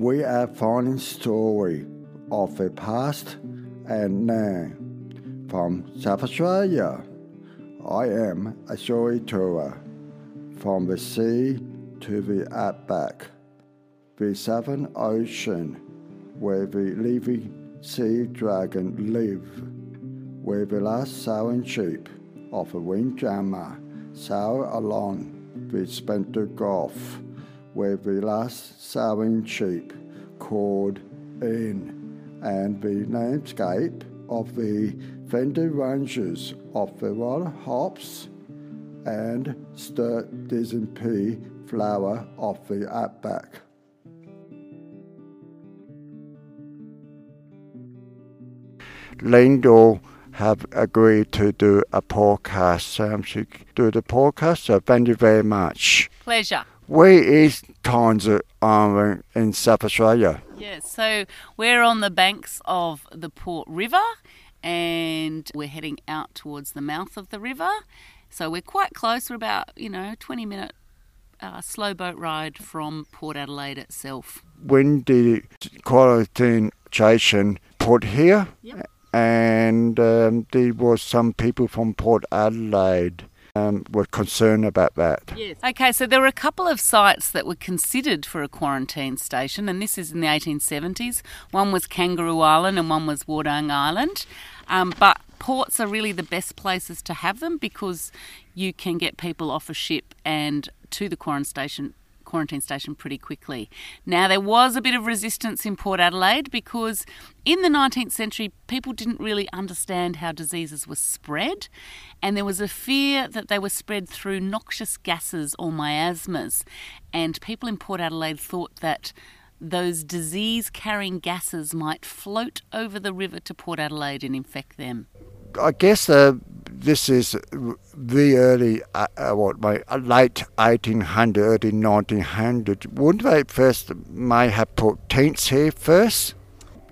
We are finding story of the past and now from South Australia. I am a storyteller from the sea to the outback, the Southern Ocean, where the living sea dragon live, where the last sailing ship of the Windjammer sail along the Spencer Gulf, where the last sowing ship called in, and the landscape of the Flinders ranges of the wild hops and Sturt Disney flower of the outback. Lyndall have agreed to do a podcast. Um, she do the podcast, so thank you very much. Pleasure. Where is Torrens Island in South Australia? Yes, so we're on the banks of the Port River and we're heading out towards the mouth of the river. So we're quite close. We're about, you know, 20 minute uh, slow boat ride from Port Adelaide itself. When did quarantine station put here? Yep. And um, there was some people from Port Adelaide um, were concerned about that. Yes. Okay, so there were a couple of sites that were considered for a quarantine station, and this is in the 1870s. One was Kangaroo Island and one was Wardang Island. Um, but ports are really the best places to have them because you can get people off a ship and to the quarantine station quarantine station pretty quickly. Now, there was a bit of resistance in Port Adelaide because in the 19th century, people didn't really understand how diseases were spread, and there was a fear that they were spread through noxious gases or miasmas. And people in Port Adelaide thought that those disease carrying gases might float over the river to Port Adelaide and infect them. I guess uh, this is the early, uh, uh, what, my uh, late 1800, early 1900. Wouldn't they first may have put tents here first?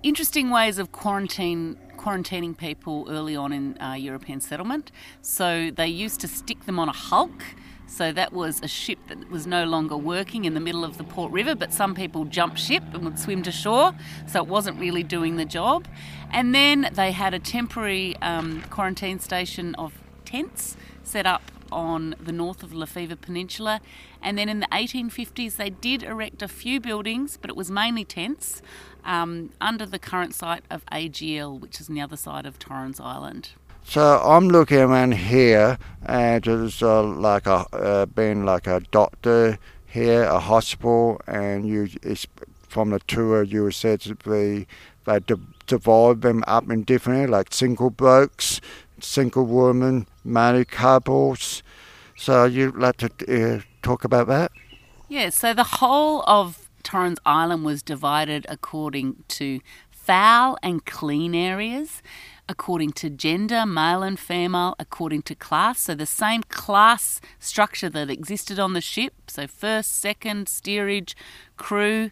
Interesting ways of quarantine quarantining people early on in uh, European settlement. So they used to stick them on a hulk so that was a ship that was no longer working in the middle of the Port River, but some people jumped ship and would swim to shore, so it wasn't really doing the job. And then they had a temporary um, quarantine station of tents set up on the north of Lefevre Peninsula. And then in the 1850s, they did erect a few buildings, but it was mainly tents um, under the current site of AGL, which is on the other side of Torrens Island. So I'm looking around here, and it's uh, like a uh, been like a doctor here, a hospital, and you from the tour you were said to be they they divide them up in different like single blokes, single women, married couples. So you'd like to uh, talk about that? Yeah. So the whole of Torrens Island was divided according to foul and clean areas according to gender, male and female, according to class. So the same class structure that existed on the ship, so first, second, steerage, crew,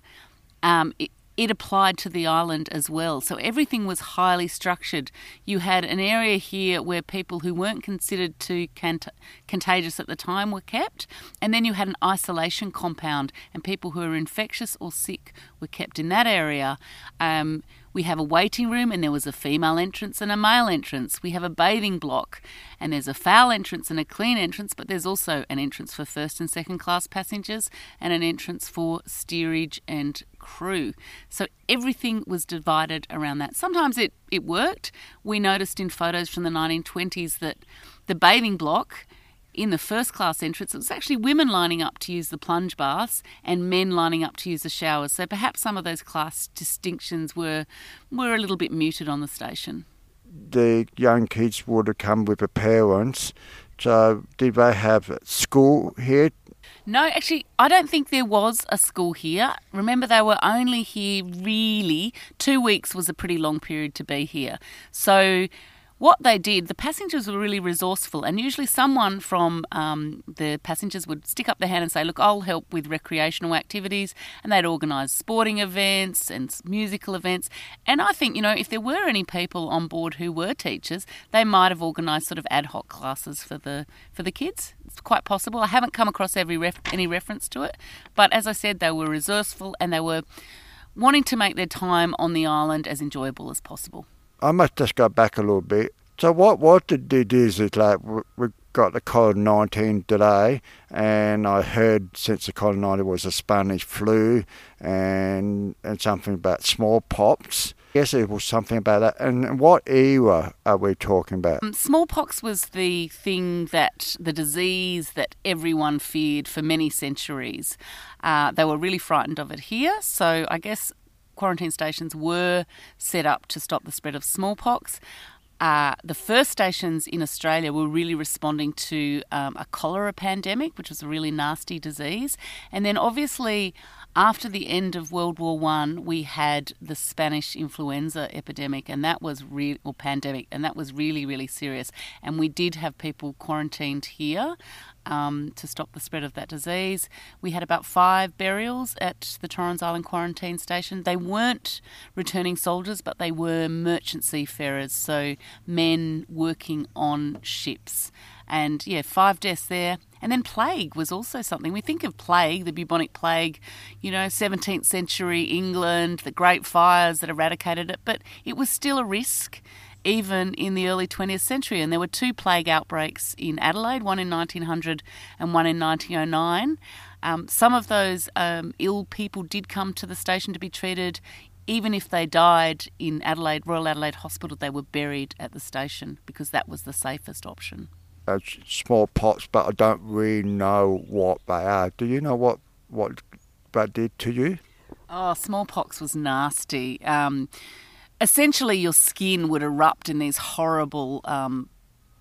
um, it, it applied to the island as well. So everything was highly structured. You had an area here where people who weren't considered too cont- contagious at the time were kept, and then you had an isolation compound, and people who were infectious or sick were kept in that area. Um, we have a waiting room, and there was a female entrance and a male entrance. We have a bathing block, and there's a foul entrance and a clean entrance, but there's also an entrance for first and second class passengers and an entrance for steerage and crew. So everything was divided around that. Sometimes it, it worked. We noticed in photos from the 1920s that the bathing block in the first class entrance, it was actually women lining up to use the plunge baths and men lining up to use the showers. So perhaps some of those class distinctions were were a little bit muted on the station. The young kids would have come with the parents. So did they have school here? No, actually, I don't think there was a school here. Remember, they were only here really two weeks was a pretty long period to be here. So what they did, the passengers were really resourceful, and usually someone from um, the passengers would stick up their hand and say, Look, I'll help with recreational activities. And they'd organise sporting events and musical events. And I think, you know, if there were any people on board who were teachers, they might have organised sort of ad hoc classes for the, for the kids. It's quite possible. I haven't come across every ref- any reference to it, but as I said, they were resourceful and they were wanting to make their time on the island as enjoyable as possible. I must just go back a little bit. So what what did is like we got the COVID nineteen today, and I heard since the COVID nineteen was a Spanish flu and and something about smallpox. Guess it was something about that. And what era are we talking about? Um, smallpox was the thing that the disease that everyone feared for many centuries. Uh, they were really frightened of it here, so I guess quarantine stations were set up to stop the spread of smallpox. Uh, the first stations in Australia were really responding to um, a cholera pandemic, which was a really nasty disease. And then, obviously, after the end of World War One, we had the Spanish influenza epidemic, and that was real or pandemic, and that was really, really serious. And we did have people quarantined here um, to stop the spread of that disease. We had about five burials at the Torrens Island quarantine station. They weren't returning soldiers, but they were merchant seafarers, so men working on ships. And yeah, five deaths there. And then plague was also something. We think of plague, the bubonic plague, you know, 17th century England, the great fires that eradicated it, but it was still a risk even in the early 20th century. And there were two plague outbreaks in Adelaide, one in 1900 and one in 1909. Um, some of those um, ill people did come to the station to be treated. Even if they died in Adelaide, Royal Adelaide Hospital, they were buried at the station because that was the safest option. Uh, smallpox, but I don't really know what they are. Do you know what what that did to you? Oh, smallpox was nasty. Um, essentially your skin would erupt in these horrible um,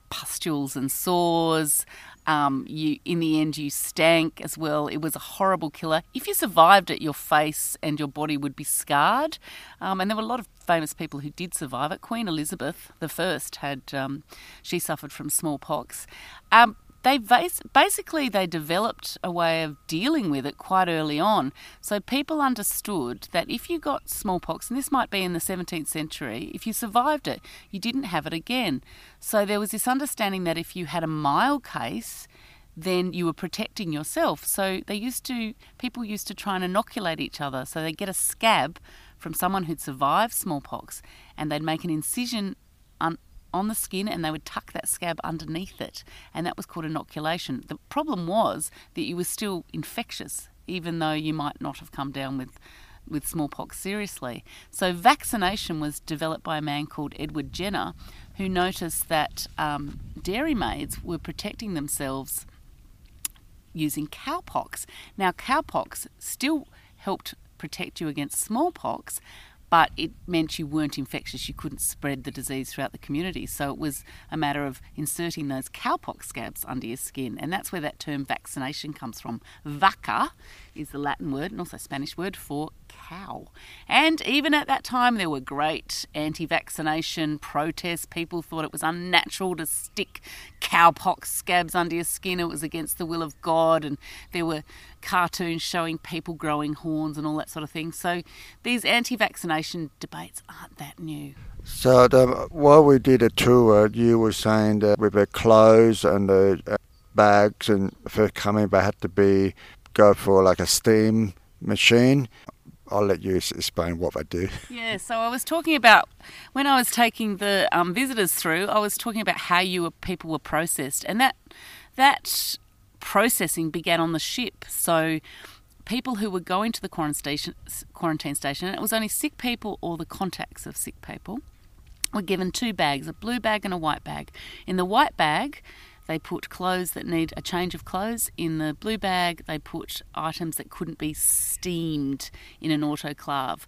pustules and sores. Um, you, in the end, you stank as well. It was a horrible killer. If you survived it, your face and your body would be scarred. Um, and there were a lot of famous people who did survive it. Queen Elizabeth I had um, she suffered from smallpox. They basically they developed a way of dealing with it quite early on. So people understood that if you got smallpox, and this might be in the 17th century, if you survived it, you didn't have it again. So there was this understanding that if you had a mild case, then you were protecting yourself. So they used to people used to try and inoculate each other. So they'd get a scab from someone who'd survived smallpox, and they'd make an incision un- on the skin and they would tuck that scab underneath it, and that was called inoculation. The problem was that you were still infectious, even though you might not have come down with with smallpox seriously. So vaccination was developed by a man called Edward Jenner, who noticed that um, dairy maids were protecting themselves using cowpox. Now, cowpox still helped protect you against smallpox, but it meant you weren't infectious. You couldn't spread the disease throughout the community. So it was a matter of inserting those cowpox scabs under your skin. And that's where that term vaccination comes from. Vaca is the Latin word and also Spanish word for cow. And even at that time, there were great anti vaccination protests. People thought it was unnatural to stick cowpox scabs under your skin, it was against the will of God. And there were cartoons showing people growing horns and all that sort of thing. So these anti vaccination debates aren't that new. So the, while we did a tour, you were saying that with the clothes and the uh, bags and for coming back had to be go for like a steam machine. I'll let you explain what they do. Yeah, so I was talking about when I was taking the um, visitors through. I was talking about how you were, people were processed, and that that processing began on the ship. So people who were going to the quarantine station, quarantine station, and it was only sick people or the contacts of sick people, were given two bags: a blue bag and a white bag. In the white bag, they put clothes that need a change of clothes in the blue bag. They put items that couldn't be steamed in an autoclave.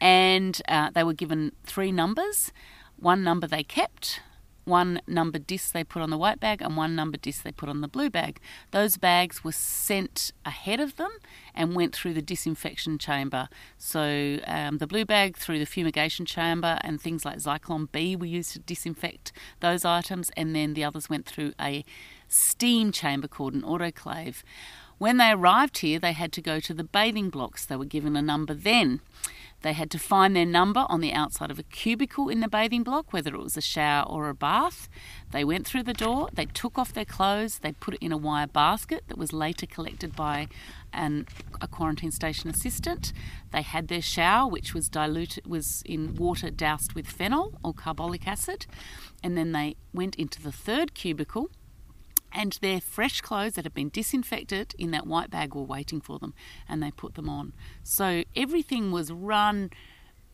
And uh, they were given three numbers. One number they kept, one number disc they put on the white bag and one number disc they put on the blue bag. Those bags were sent ahead of them and went through the disinfection chamber. So um, the blue bag through the fumigation chamber and things like Zyklon B were used to disinfect those items, and then the others went through a steam chamber called an autoclave. When they arrived here, they had to go to the bathing blocks. They were given a number then. They had to find their number on the outside of a cubicle in the bathing block, whether it was a shower or a bath. They went through the door, they took off their clothes, they put it in a wire basket that was later collected by an, a quarantine station assistant. They had their shower, which was diluted, was in water doused with phenol or carbolic acid, and then they went into the third cubicle and their fresh clothes that had been disinfected in that white bag were waiting for them and they put them on. So everything was run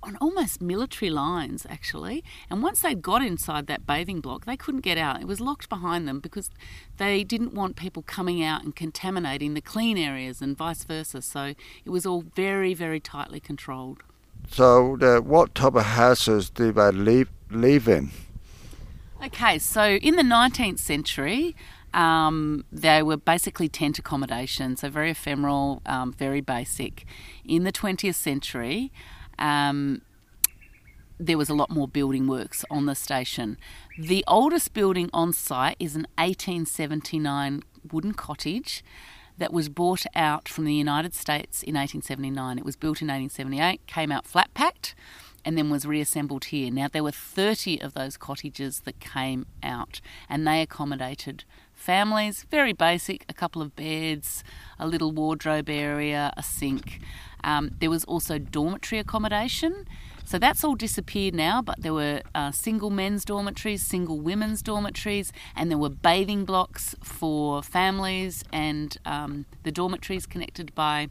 on almost military lines actually. And once they got inside that bathing block they couldn't get out. It was locked behind them because they didn't want people coming out and contaminating the clean areas and vice versa. So it was all very very tightly controlled. So the, what type of houses did they live, live in? Okay so in the 19th century um, they were basically tent accommodation, so very ephemeral, um, very basic. In the 20th century, um, there was a lot more building works on the station. The oldest building on site is an 1879 wooden cottage that was bought out from the United States in 1879. It was built in 1878, came out flat packed and then was reassembled here. Now, there were 30 of those cottages that came out, and they accommodated families, very basic a couple of beds, a little wardrobe area, a sink. Um, there was also dormitory accommodation. So that's all disappeared now, but there were uh, single men's dormitories, single women's dormitories, and there were bathing blocks for families and um, the dormitories connected by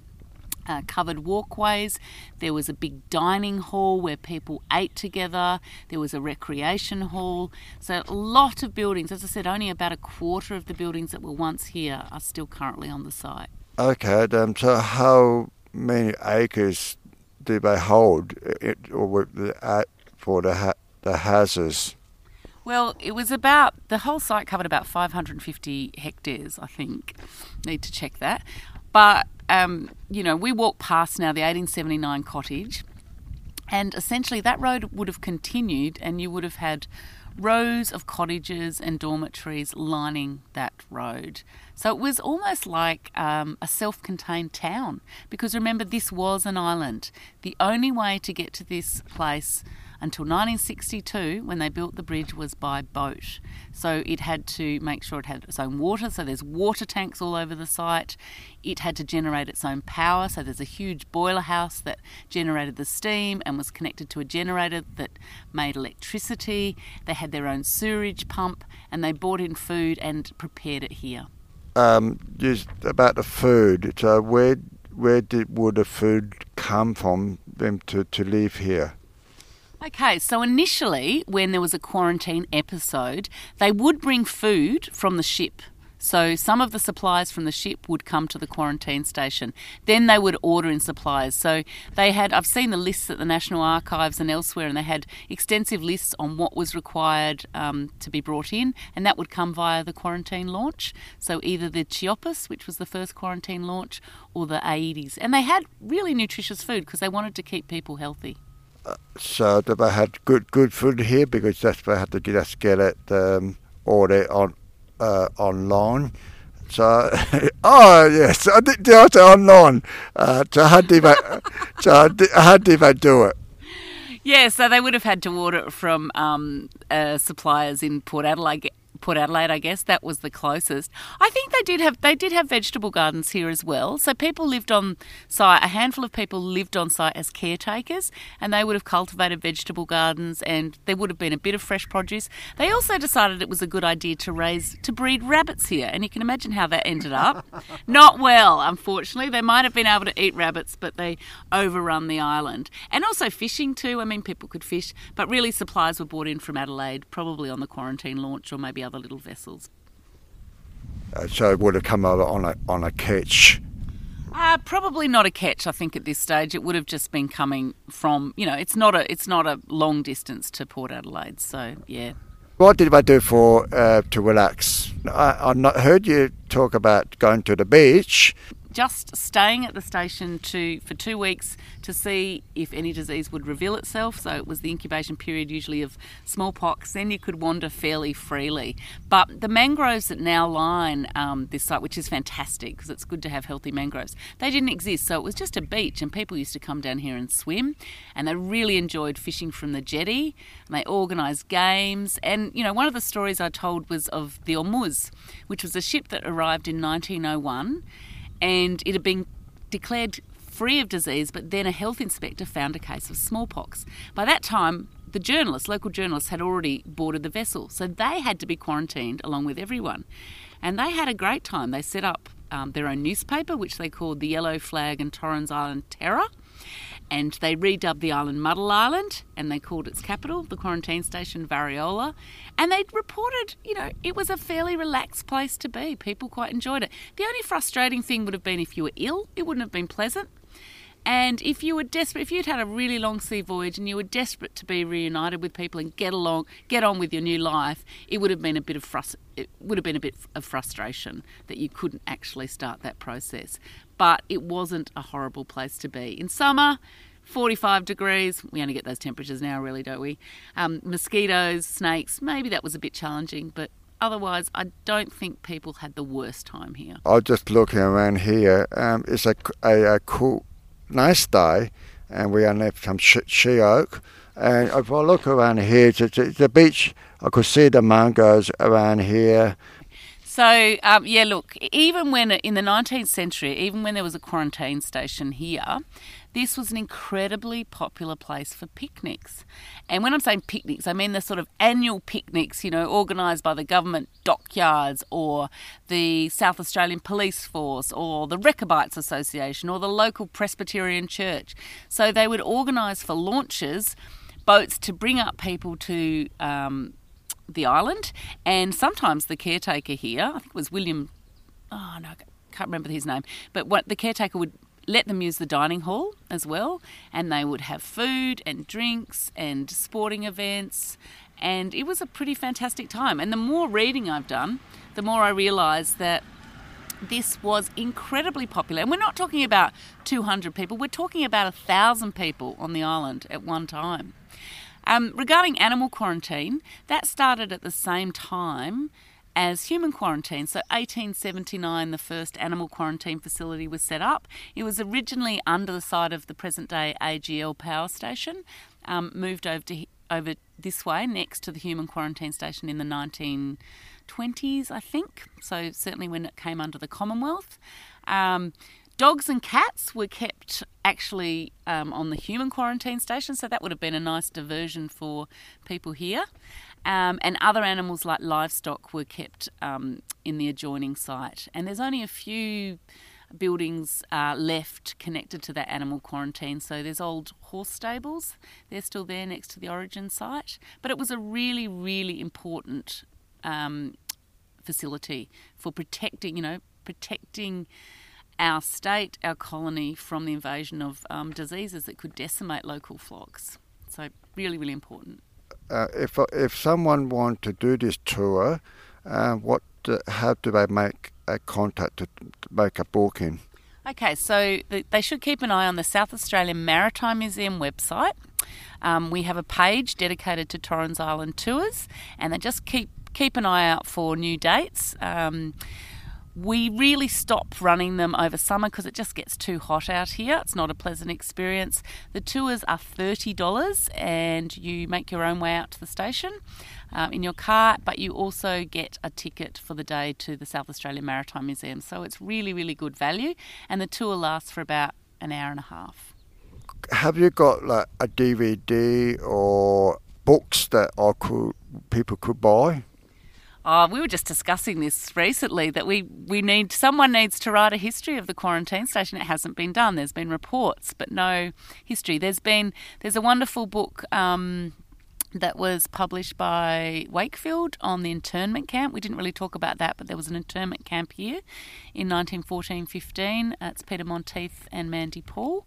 uh, covered walkways. There was a big dining hall where people ate together. There was a recreation hall. So, a lot of buildings. As I said, only about a quarter of the buildings that were once here are still currently on the site. Okay, um, so how many acres do they hold it, or uh, for the, ha- the houses? Well, it was about the whole site covered about 550 hectares, I think. Need to check that. But um, you know, we walk past now the 1879 cottage, and essentially that road would have continued, and you would have had rows of cottages and dormitories lining that road. So it was almost like um, a self contained town because remember, this was an island. The only way to get to this place until 1962 when they built the bridge was by boat. So it had to make sure it had its own water, so there's water tanks all over the site. It had to generate its own power, so there's a huge boiler house that generated the steam and was connected to a generator that made electricity. They had their own sewerage pump and they brought in food and prepared it here. Um, just about the food. So where where did would the food come from them to, to live here? Okay, so initially, when there was a quarantine episode, they would bring food from the ship. So some of the supplies from the ship would come to the quarantine station. Then they would order in supplies. So they had, I've seen the lists at the National Archives and elsewhere, and they had extensive lists on what was required um, to be brought in, and that would come via the quarantine launch. So either the Chiapas, which was the first quarantine launch, or the Aedes. And they had really nutritious food because they wanted to keep people healthy so that I had good good food here because that's I had to just get it um, order on uh, online. So, oh yes, I did do it online. Uh, so how did I, so how did I do it? Yeah, so they would have had to order it from um, uh, suppliers in Port Adelaide, Port Adelaide, I guess that was the closest. I think they did have they did have vegetable gardens here as well. So people lived on site. A handful of people lived on site as caretakers, and they would have cultivated vegetable gardens, and there would have been a bit of fresh produce. They also decided it was a good idea to raise to breed rabbits here, and you can imagine how that ended up. Not well, unfortunately. They might have been able to eat rabbits, but they overrun the island, and also fishing too. I mean, people could fish, but really supplies were brought in from Adelaide, probably on the quarantine launch or maybe other little vessels. Uh, so it would have come over on a on a ketch. Uh, probably not a catch. I think at this stage it would have just been coming from you know it's not a it's not a long distance to Port Adelaide. So yeah. What did I do for uh, to relax? I, I've not heard you talk about going to the beach. Just staying at the station to for two weeks to see if any disease would reveal itself. So it was the incubation period usually of smallpox. Then you could wander fairly freely. But the mangroves that now line um, this site, which is fantastic because it's good to have healthy mangroves, they didn't exist. So it was just a beach, and people used to come down here and swim. And they really enjoyed fishing from the jetty. And they organised games. And you know, one of the stories I told was of the Ormuz, which was a ship that arrived in 1901 and it had been declared free of disease, but then a health inspector found a case of smallpox. By that time, the journalists, local journalists, had already boarded the vessel, so they had to be quarantined along with everyone. And they had a great time. They set up um, their own newspaper, which they called the Yellow Flag and Torrens Island Terror and they redubbed the island Muddle Island and they called its capital, the quarantine station, Variola. And they reported, you know, it was a fairly relaxed place to be. People quite enjoyed it. The only frustrating thing would have been if you were ill, it wouldn't have been pleasant. And if you were desperate, if you'd had a really long sea voyage and you were desperate to be reunited with people and get along, get on with your new life, it would have been a bit of frust- it would have been a bit of frustration that you couldn't actually start that process. But it wasn't a horrible place to be. In summer, 45 degrees. We only get those temperatures now, really, don't we? Um, mosquitoes, snakes, maybe that was a bit challenging, but otherwise, I don't think people had the worst time here. I'm just looking around here. Um, it's a, a, a, cool, nice day, and we only have some she oak. And if I look around here, it's, it's the beach, I could see the mangoes around here. So, um, yeah, look, even when in the 19th century, even when there was a quarantine station here, this was an incredibly popular place for picnics. And when I'm saying picnics, I mean the sort of annual picnics, you know, organised by the government dockyards or the South Australian Police Force or the Rechabites Association or the local Presbyterian Church. So they would organise for launches boats to bring up people to um, the island, and sometimes the caretaker here, I think it was William, oh no, I can't remember his name, but what the caretaker would let them use the dining hall as well, and they would have food and drinks and sporting events, and it was a pretty fantastic time. And the more reading I've done, the more I realise that this was incredibly popular. And we're not talking about 200 people, we're talking about a thousand people on the island at one time. Um, regarding animal quarantine, that started at the same time as human quarantine. So 1879, the first animal quarantine facility was set up. It was originally under the site of the present day AGL power station, um, moved over to over this way next to the human quarantine station in the 1920s, I think. So certainly when it came under the Commonwealth. Um, Dogs and cats were kept actually um, on the human quarantine station, so that would have been a nice diversion for people here. Um, and other animals like livestock were kept um, in the adjoining site. And there's only a few buildings uh, left connected to that animal quarantine. So there's old horse stables, they're still there next to the origin site. But it was a really, really important um, facility for protecting, you know, protecting our state, our colony, from the invasion of um, diseases that could decimate local flocks. So, really, really important. Uh, if if someone want to do this tour, uh, what uh, how do they make a contact to make a booking? Okay, so they should keep an eye on the South Australian Maritime Museum website. Um, we have a page dedicated to Torrens Island tours, and they just keep keep an eye out for new dates. Um, we really stop running them over summer because it just gets too hot out here. It's not a pleasant experience. The tours are $30 and you make your own way out to the station um, in your car, but you also get a ticket for the day to the South Australian Maritime Museum. So it's really, really good value and the tour lasts for about an hour and a half. Have you got like a DVD or books that I could, people could buy? Oh, we were just discussing this recently that we, we need someone needs to write a history of the quarantine station. It hasn't been done. There's been reports, but no history. There's been there's a wonderful book um, that was published by Wakefield on the internment camp. We didn't really talk about that, but there was an internment camp here in 1914-15. It's Peter Monteath and Mandy Paul.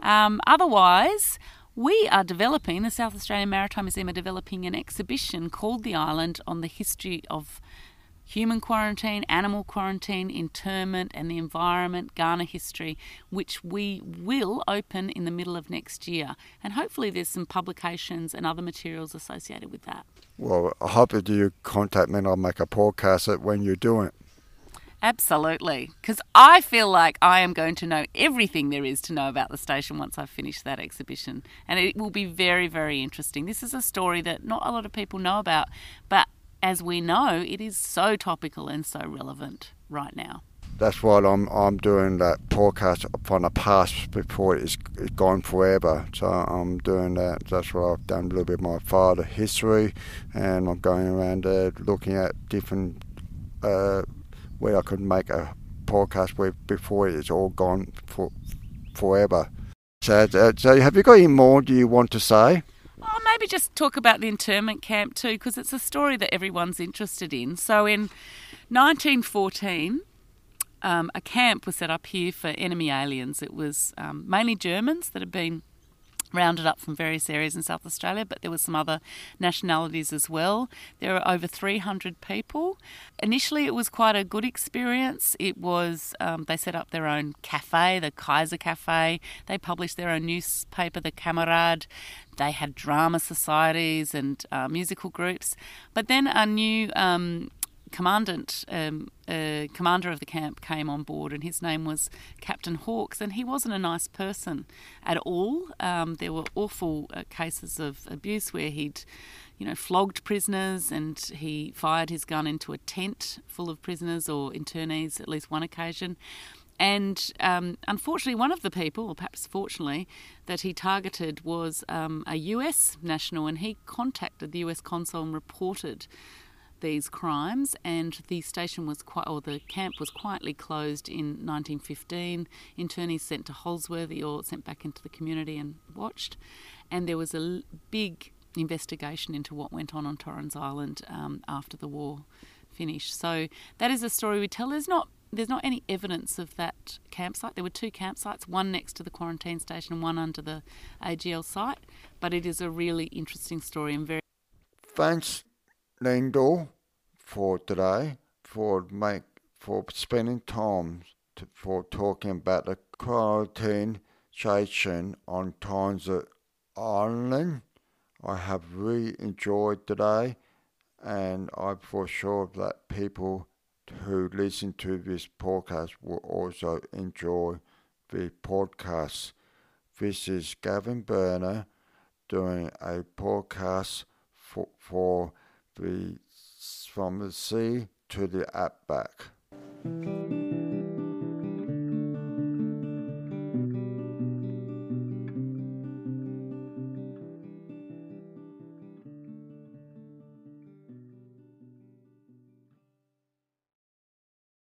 Um, otherwise, we are developing, the South Australian Maritime Museum are developing an exhibition called The Island on the history of human quarantine, animal quarantine, internment, and the environment, Kaurna history, which we will open in the middle of next year. And hopefully, there's some publications and other materials associated with that. Well, I hope that you contact me and I'll make a podcast when you're doing it. Absolutely. Because I feel like I am going to know everything there is to know about the station once I've finished that exhibition. And it will be very, very interesting. This is a story that not a lot of people know about, but as we know, it is so topical and so relevant right now. That's why I'm I'm doing that podcast from the past before it's, gone forever. So I'm doing that. That's why I've done a little bit of my father history, and I'm going around there looking at different uh, where I could make a podcast where before it's all gone for forever. So, uh, so have you got any more? Do you want to say? Oh, maybe just talk about the internment camp too, because it's a story that everyone's interested in. So in 1914, um, a camp was set up here for enemy aliens. It was um, mainly Germans that had been rounded up from various areas in South Australia, but there were some other nationalities as well. There were over 300 people. Initially, it was quite a good experience. It was um, they set up their own cafe, the Kaiser Cafe. They published their own newspaper, the Kamerad. They had drama societies and uh, musical groups. But then a new um, commandant, um, uh, commander of the camp came on board, and his name was Captain Hawkes, and he wasn't a nice person at all. Um, there were awful uh, cases of abuse where he'd, you know, flogged prisoners, and he fired his gun into a tent full of prisoners or internees at least one occasion. And um, unfortunately, one of the people, or perhaps fortunately, that he targeted was um, a US national, and he contacted the US consul and reported these crimes, and the station was quite, or the camp was quietly closed in 1915. Internees sent to Holsworthy or sent back into the community and watched, and there was a big investigation into what went on on Torrens Island um, after the war finished. So that is a story we tell. There's not there's not any evidence of that campsite. There were two campsites, one next to the quarantine station and one under the AGL site. But it is a really interesting story and very. Thanks, Lyndall, for today, for make for spending time to, for talking about the quarantine station on Torrens Island. I have really enjoyed today, and I'm for sure that people who listen to this podcast will also enjoy the podcast. This is Gavin Burner doing a podcast for, for from the sea to the app back.